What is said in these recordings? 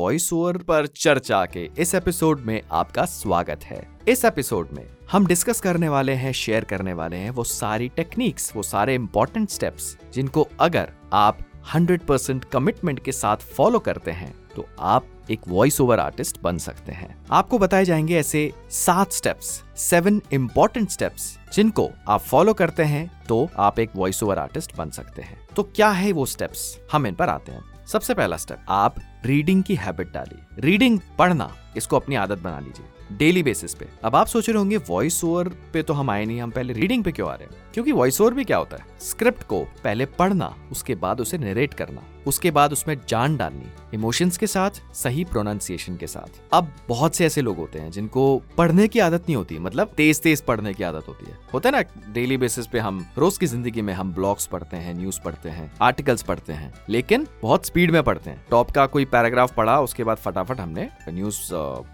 Voice over पर चर्चा के इस एपिसोड में आपका स्वागत है। इस एपिसोड में हम डिस्कस करने वाले हैं शेयर करने वाले हैं वो सारी टेक्निक्स वो सारे इंपॉर्टेंट स्टेप्स जिनको अगर आप 100% कमिटमेंट के साथ फॉलो करते हैं तो आप एक वॉइस ओवर आर्टिस्ट बन सकते हैं। आपको बताए जाएँगे ऐसे सात स्टेप्स सेवन इंपॉर्टेंट स्टेप्स जिनको आप फॉलो करते हैं तो आप एक वॉइस ओवर आर्टिस्ट बन सकते हैं। तो क्या है वो स्टेप्स हम इन पर आते हैं। सबसे पहला स्टेप आप रीडिंग की हैबिट डाली। रीडिंग पढ़ना, इसको अपनी आदत बना लीजिए। डेली बेसिस पे। अब आप सोच रहे होंगे वॉइस ओवर पे तो हम आए नहीं, हम पहले रीडिंग पे क्यों आ रहे हैं? क्योंकि वॉइस ओवर भी क्या होता है? स्क्रिप्ट को पहले पढ़ना, उसके बाद उसे नरेट करना, उसके बाद उसमें जान डालनी इमोशंस के साथ, सही प्रोनाउंसिएशन के साथ। अब बहुत से ऐसे लोग होते हैं जिनको पढ़ने की आदत नहीं होती मतलब तेज तेज पढ़ने की आदत होती है। होता है ना डेली बेसिस पे हम रोज की ज़िंदगी में हम ब्लॉग्स पढ़ते हैं न्यूज़ पढ़ते हैं आर्टिकल्स पढ़ते हैं, लेकिन बहुत स्पीड में पढ़ते हैं। टॉप का कोई पैराग्राफ पढ़ा, उसके बाद फटाफट हमने न्यूज़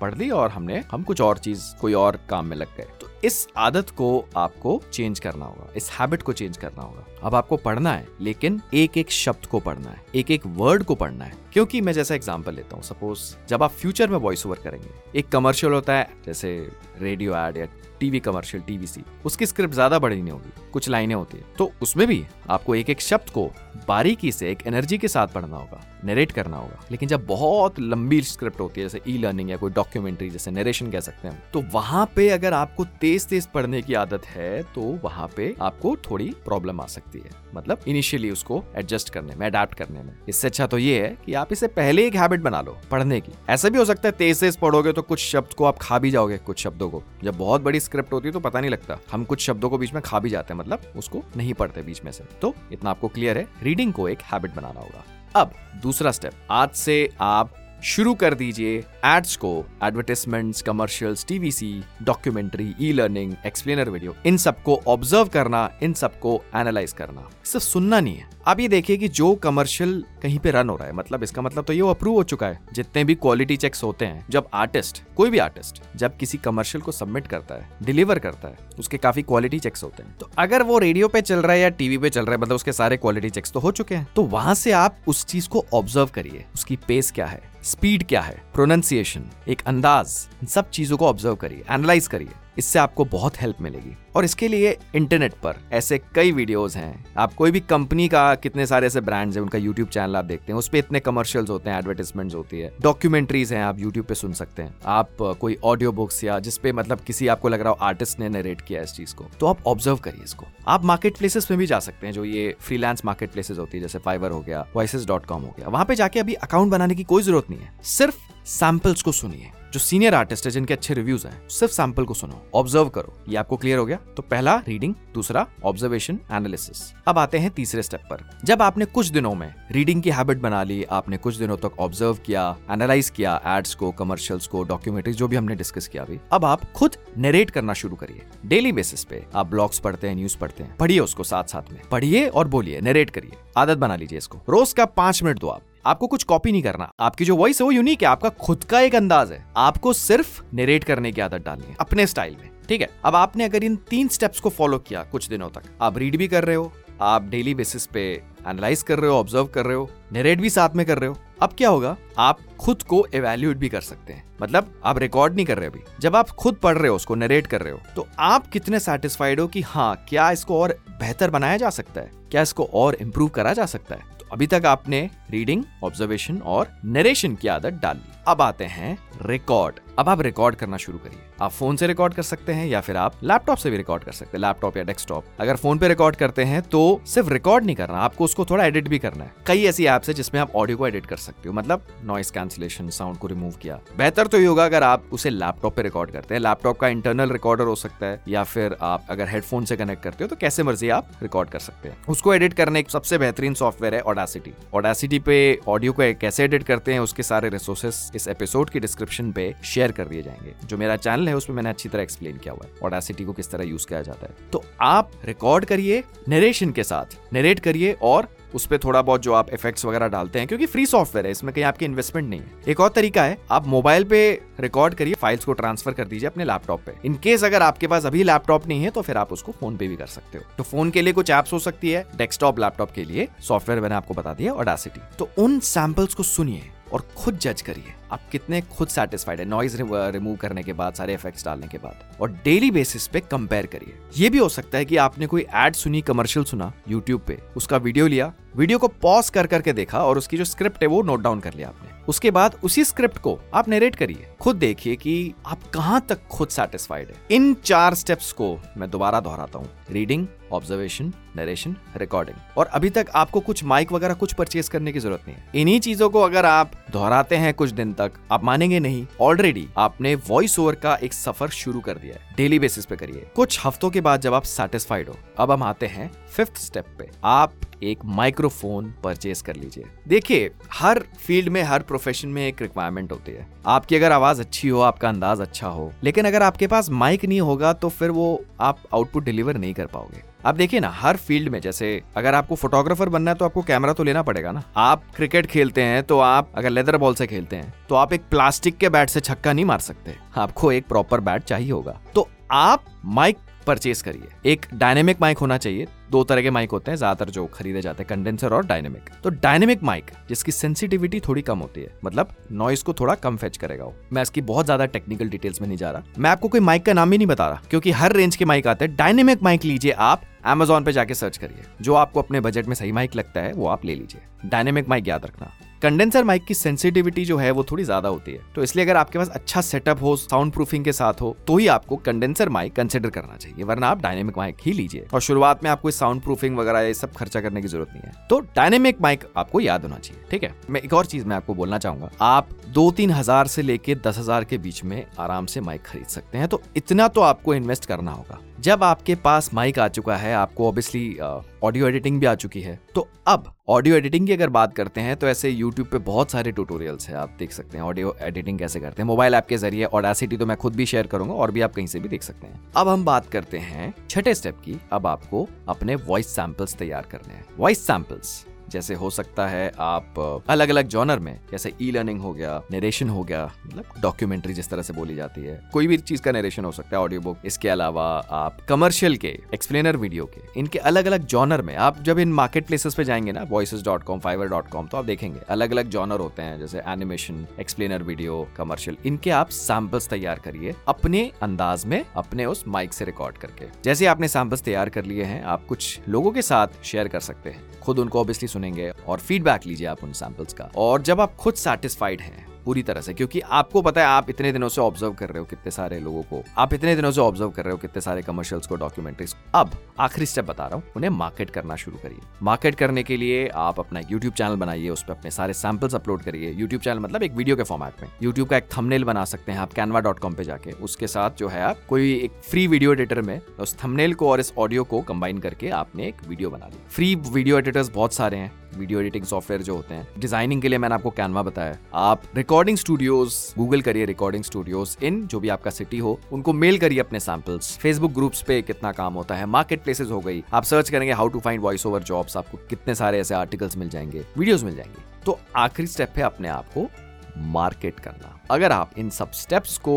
पढ़ ली और हमने, हम कुछ और चीज़, कोई और काम में लग गए। तो इस आदत को आपको चेंज करना होगा, इस हैबिट को चेंज करना होगा। अब आपको पढ़ना है, लेकिन एक एक शब्द को पढ़ना है एक एक वर्ड को पढ़ना है। क्योंकि मैं जैसा एग्जांपल लेता हूँ सपोज़ जब आप फ्यूचर में वॉइस ओवर करेंगे, एक कमर्शियल होता है, जैसे रेडियो एड या टीवी कमर्शियल टीवीसी उसकी स्क्रिप्ट ज़्यादा बड़ी नहीं होगी, कुछ लाइनें होती है। तो उसमें भी आपको एक एक शब्द को बारीकी से, एक एनर्जी के साथ पढ़ना होगा नरेट करना होगा। लेकिन जब बहुत लंबी स्क्रिप्ट होती है, जैसे ई लर्निंग या कोई डॉक्यूमेंट्री जैसे नरेशन कह सकते हैं तो वहाँ पे अगर आपको तेज तेज पढ़ने की आदत है तो वहाँ पे आपको थोड़ी प्रॉब्लम आ सकती है। मतलब इनिशियली उसको एडजस्ट करने में अडेप्ट करने में। इससे अच्छा तो ये है कि आप इसे पहले एक हैबिट बना लो, पढ़ने की। ऐसा भी हो सकता है तेज तेज पढ़ोगे तो कुछ शब्द को आप खा भी जाओगे, कुछ शब्दों को। जब बहुत बड़ी स्क्रिप्ट होती है तो पता नहीं लगता। हम कुछ शब्दों को बीच में खा भी जाते हैं मतलब उसको नहीं पढ़ते बीच में से। तो इतना आपको क्लियर है रीडिंग को एक हैबिट बनाना होगा। अब दूसरा स्टेप आज से आप शुरू कर दीजिए एड्स को advertisements commercials TVC documentary e learning explainer video इन सबको ऑब्ज़र्व करना, इन सबको एनालाइज करना। सिर्फ़ सुनना नहीं है। अब ये देखिए कि जो कमर्शियल कहीं पे रन हो रहा है मतलब इसका मतलब तो ये अप्रूव हो चुका है। जितने भी क्वालिटी चेक्स होते हैं, जब आर्टिस्ट कोई भी आर्टिस्ट जब किसी कमर्शियल को सबमिट करता है डिलीवर करता है, उसके काफ़ी क्वालिटी चेक्स होते हैं। तो अगर वो रेडियो पे चल रहा है या टीवी पे चल रहा है मतलब उसके सारे क्वालिटी चेक्स तो हो चुके हैं तो वहाँ से आप उस चीज़ को ऑब्ज़र्व करिए, उसकी पेस क्या है। स्पीड क्या है? प्रोनाउंसिएशन एक अंदाज इन सब चीज़ों को ऑब्ज़र्व करिए एनालाइज करिए। इससे आपको बहुत हेल्प मिलेगी। और इसके लिए इंटरनेट पर ऐसे कई वीडियोस हैं। आप कोई भी कंपनी का कितने सारे ऐसे ब्रांड्स हैं, उनका यूट्यूब चैनल आप देखते हैं, उस पर इतने कमर्शियल्स होते हैं एडवर्टाइजमेंट्स होती है। डॉक्यूमेंट्रीज हैं, आप यूट्यूब पे सुन सकते हैं। आप कोई ऑडियो बुक्स या जिसपे मतलब किसी आपको लग रहा हो आर्टिस्ट ने नरेट किया इस चीज़ को तो आप ऑब्ज़र्व करिए इसको। आप मार्केट प्लेसेस में भी जा सकते हैं, जो ये फ्रीलांस मार्केट प्लेसेस होती है, जैसे फाइवर हो गया कॉम हो गया। वहाँ पे जाके अभी अकाउंट बनाने की कोई ज़रूरत नहीं है। सिर्फ़ सैंपल्स को सुनिए। जो सीनियर आर्टिस्ट है, जिनके अच्छे रिव्यूज़ हैं, सिर्फ़ सैंपल को सुनो ऑब्ज़र्व करो। ये आपको क्लियर हो गया? तो पहला रीडिंग दूसरा ऑब्जर्वेशन एनालिसिस अब आते हैं तीसरे स्टेप पर। जब आपने कुछ दिनों में रीडिंग की हैबिट बना ली, आपने कुछ दिनों तक ऑब्ज़र्व किया एनालाइज किया एड्स को कमर्शियल्स को डॉक्यूमेंट्री जो भी हमने डिस्कस किया अभी, अब आप खुद नरेट करना शुरू करिए। डेली बेसिस पे आप ब्लॉग्स पढ़ते हैं न्यूज़ पढ़ते हैं, पढ़िए उसको साथ साथ में। पढ़िए और बोलिए नरेट करिए। आदत बना लीजिए इसको। रोज का पाँच मिनट दो आप। आपको कुछ कॉपी नहीं करना। आपकी जो वॉइस है वो यूनिक है, आपका खुद का एक अंदाज है। आपको सिर्फ़ नरेट करने की आदत डालनी है, अपने स्टाइल में, ठीक है? अब आपने अगर इन तीन स्टेप्स को फॉलो किया कुछ दिनों तक, आप रीड भी कर रहे हो, आप डेली बेसिस पे एनालाइज कर रहे हो ऑब्ज़र्व कर रहे हो नरेट भी साथ में कर रहे हो, अब क्या होगा? आप खुद को एवेल्यूएट भी कर सकते हैं। मतलब आप रिकॉर्ड नहीं कर रहे अभी। जब आप खुद पढ़ रहे हो, उसको नरेट कर रहे हो तो आप कितने सेटिस्फाइड हो कि हाँ क्या इसको और बेहतर बनाया जा सकता है? क्या इसको और इम्प्रूव करा जा सकता है? अभी तक आपने रीडिंग, ऑब्जर्वेशन और नरेशन की आदत डाल ली। अब आते हैं रिकॉर्ड अब आप रिकॉर्ड करना शुरू करिए। आप फ़ोन से रिकॉर्ड कर सकते हैं या फिर आप लैपटॉप से भी रिकॉर्ड कर सकते हैं। लैपटॉप या डेस्कटॉप अगर फ़ोन पे रिकॉर्ड करते हैं तो सिर्फ़ रिकॉर्ड नहीं करना, आपको उसको थोड़ा एडिट भी करना है। कई ऐसी एप्स है जिसमें आप ऑडियो को एडिट कर सकते हो। मतलब नॉइस कैंसिलेशन साउंड को रिमूव किया। बेहतर तो ये होगा अगर आप उसे लैपटॉप पे रिकॉर्ड करते हैं। लैपटॉप का इंटरनल रिकॉर्डर हो सकता है, या फिर आप अगर हेडफोन से कनेक्ट करते हो तो कैसे मर्ज़ी आप रिकॉर्ड कर सकते हैं। उसको एडिट करने एक सबसे बेहतरीन सॉफ्टवेयर है ऑडासिटी ऑडासिटी पे ऑडियो को कैसे एडिट करते हैं, उसके सारे रिसोर्सेस इस एपिसोड की डिस्क्रिप्शन पे शेयर कर दिए जाएँगे। जो मेरा चैनल है उसमें मैंने अच्छी तरह एक्सप्लेन किया हुआ है ऑडासिटी को किस तरह यूज़ किया जाता है। तो आप रिकॉर्ड करिए नरेशन के साथ नरेट करिए और उस पर थोड़ा बहुत जो आप इफेक्ट्स वगैरह डालते हैं, क्योंकि फ्री सॉफ्टवेयर है, इसमें कहीं आपकी इन्वेस्टमेंट नहीं है। एक और तरीका है, आप मोबाइल पे रिकॉर्ड करिए फाइल्स को ट्रांसफ़र कर दीजिए अपने लैपटॉप पे। इन केस अगर आपके पास अभी लैपटॉप नहीं है तो फिर आप उसको फ़ोन पे भी कर सकते हो। तो फ़ोन के लिए कुछ एप्स हो सकती है डेस्कटॉप लैपटॉप के लिए सॉफ्टवेयर मैंने आपको बता दिया ऑडासिटी तो उन सैंपल्स को सुनिए और खुद जज करिए। आप कितने खुद सेटिस्फाइड है? नॉइज़ रिमूव करने के बाद, सारे इफेक्ट्स डालने के बाद। और डेली बेसिस पे कंपेयर करिए। ये भी हो सकता है कि आपने कोई एड सुनी कमर्शियल सुना यूट्यूब पे, उसका वीडियो लिया वीडियो को पॉज कर करके देखा और उसकी जो स्क्रिप्ट है वो नोट डाउन कर लिया आपने। उसके बाद उसी स्क्रिप्ट को आप नरेट करिए। खुद देखिए कि आप कहाँ तक खुद सेटिस्फाइड है। इन चार स्टेप्स को मैं दोबारा दोहराता हूँ। रीडिंग ऑब्जर्वेशन नरेशन रिकॉर्डिंग और अभी तक आपको कुछ माइक वगैरह कुछ परचेज करने की ज़रूरत नहीं है। इन्हीं चीज़ों को अगर आप दोहराते हैं कुछ दिन तक। आप मानेंगे नहीं ऑलरेडी आपने वॉइस ओवर का एक सफ़र शुरू कर दिया है। डेली बेसिस पे करिए। कुछ हफ्तों के बाद जब आप सेटिस्फाइड हो, अब हम आते हैं फिफ्थ स्टेप पे। आप एक माइक्रोफोन परचेज कर लीजिए। देखिए, हर फ़ील्ड में, हर प्रोफेशन में एक रिक्वायरमेंट होती है। आपकी अगर आवाज़ अच्छी हो, आपका अंदाज अच्छा हो, लेकिन अगर आपके पास माइक नहीं होगा तो फिर वो आप आउटपुट डिलीवर नहीं कर पाओगे। आप देखिए ना, हर फ़ील्ड में जैसे अगर आपको फोटोग्राफर बनना है तो आपको कैमरा तो लेना पड़ेगा ना। आप क्रिकेट खेलते हैं तो आप अगर लेदर बॉल से खेलते हैं तो आप एक प्लास्टिक के बैट से छक्का नहीं मार सकते। आपको एक प्रॉपर बैट चाहिए होगा। तो आप माइक परचेज करिए। एक डायनेमिक माइक होना चाहिए। दो तरह के माइक होते हैं, ज़्यादातर जो खरीदे जाते हैं कंडेंसर और डायनेमिक तो डायनेमिक माइक जिसकी सेंसिटिविटी थोड़ी कम होती है मतलब नॉइस को थोड़ा कम फेच करेगा वो। मैं इसकी बहुत ज़्यादा टेक्निकल डिटेल्स में नहीं जा रहा। मैं आपको कोई माइक का नाम ही नहीं बता रहा, क्योंकि हर रेंज के माइक आते हैं। डायनेमिक माइक लीजिए आप एमेजोन पे जाके सर्च करिए। जो आपको अपने बजट में सही माइक लगता है, वो आप ले लीजिए। डायनेमिक माइक याद रखना। कंडेंसर माइक की सेंसिटिविटी जो है वो थोड़ी ज़्यादा होती है। तो इसलिए अगर आपके पास अच्छा सेटअप हो साउंड प्रूफिंग के साथ हो तो ही आपको कंडेंसर माइक कंसिडर करना चाहिए, वरना आप डायनेमिक माइक ही लीजिए। और शुरुआत में आपको साउंड प्रूफिंग वगैरह, ये सब खर्चा करने की ज़रूरत नहीं है। तो डायनेमिक माइक आपको याद होना चाहिए, ठीक है? मैं एक और चीज़ मैं आपको बोलना चाहूँगा, आप दो तीन हज़ार से लेके दस हज़ार के बीच में आराम से माइक खरीद सकते हैं। तो इतना तो आपको इन्वेस्ट करना होगा। जब आपके पास माइक आ चुका है, आपको ऑब्वियसली ऑडियो एडिटिंग भी आ चुकी है। तो अब ऑडियो एडिटिंग की अगर बात करते हैं तो ऐसे यूट्यूब पे बहुत सारे ट्यूटोरियल्स हैं, आप देख सकते हैं ऑडियो एडिटिंग कैसे करते हैं मोबाइल ऐप के ज़रिए और एसिटी तो मैं खुद भी शेयर करूँगा और भी आप कहीं से भी देख सकते हैं। अब हम बात करते हैं छठे स्टेप की, अब आपको अपने वॉइस सैंपल्स तैयार करने हैं। वॉइस सैंपल्स जैसे हो सकता है आप अलग अलग जॉनर में, जैसे ई लर्निंग हो गया नरेशन हो गया मतलब डॉक्यूमेंट्री जिस तरह से बोली जाती है, कोई भी चीज़ का नरेशन हो सकता है ऑडियो बुक इसके अलावा आप कमर्शियल के एक्सप्लेनर वीडियो के, इनके अलग अलग जॉनर में, आप जब इन मार्केट प्लेसेस पे जाएँगे ना voice dot com Fiverr dot com तो आप देखेंगे अलग अलग जॉनर होते हैं, जैसे एनिमेशन एक्सप्लेनर वीडियो कमर्शियल इनके आप सैंपल्स तैयार करिए, अपने अंदाज में, अपने उस माइक से रिकॉर्ड करके। जैसे आपने सैंपल्स तैयार कर लिए हैं, आप कुछ लोगों के साथ शेयर कर सकते हैं, खुद उनको ऑब्वियसली सुनेंगे और फीडबैक लीजिए आप उन सैंपल्स का। और जब आप खुद सेटिस्फाइड हैं पूरी तरह से, क्योंकि आपको पता है आप इतने दिनों से ऑब्ज़र्व कर रहे हो कितने सारे लोगों को, आप इतने दिनों से ऑब्ज़र्व कर रहे हो कितने सारे कमर्शियल्स को डॉक्यूमेंट्रीज अब, आखिरी स्टेप बता रहा हूँ, उन्हें मार्केट करना शुरू करिए। मार्केट करने के लिए आप अपना यूट्यूब चैनल बनाइए, उस पर अपने सारे सैम्पल्स अपलोड करिए। यूट्यूब चैनल मतलब एक वीडियो के फॉर्मेट में। यूट्यूब का एक थमनेल बना सकते हैं आप कैनवा डॉट कॉम पे जाके। उसके साथ जो है आप कोई एक फ्री वीडियो एडिटर में उस थमनेल को और इस ऑडियो को कंबाइन करके आपने एक वीडियो बना ली। फ्री वीडियो एडिटर्स बहुत सारे हैं। वीडियो एडिटिंग सॉफ्टवेयर जो होते हैं। डिज़ाइनिंग के लिए मैंने आपको कैनवा बताया आप रिकॉर्डिंग स्टूडियोज गूगल करिए रिकॉर्डिंग स्टूडियोज इन जो भी आपका सिटी हो, उनको मेल करिए अपने सैम्पल्स फेसबुक ग्रुप्स पे कितना काम होता है मार्केट प्लेसेस हो गई। आप सर्च करेंगे how to find voice over jobs आपको कितने सारे ऐसे आर्टिकल्स मिल जाएँगे वीडियोज़ मिल जाएँगे। तो आखिरी स्टेप है अपने आप को मार्केट करना। अगर आप इन सब स्टेप्स को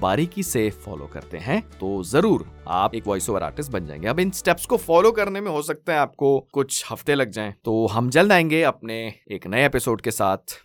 बारीकी से फॉलो करते हैं तो ज़रूर आप एक वॉइस ओवर आर्टिस्ट बन जाएँगे। अब इन स्टेप्स को फॉलो करने में हो सकता है आपको कुछ हफ़्ते लग जाएँ। तो हम जल्द आएँगे अपने एक नए एपिसोड के साथ।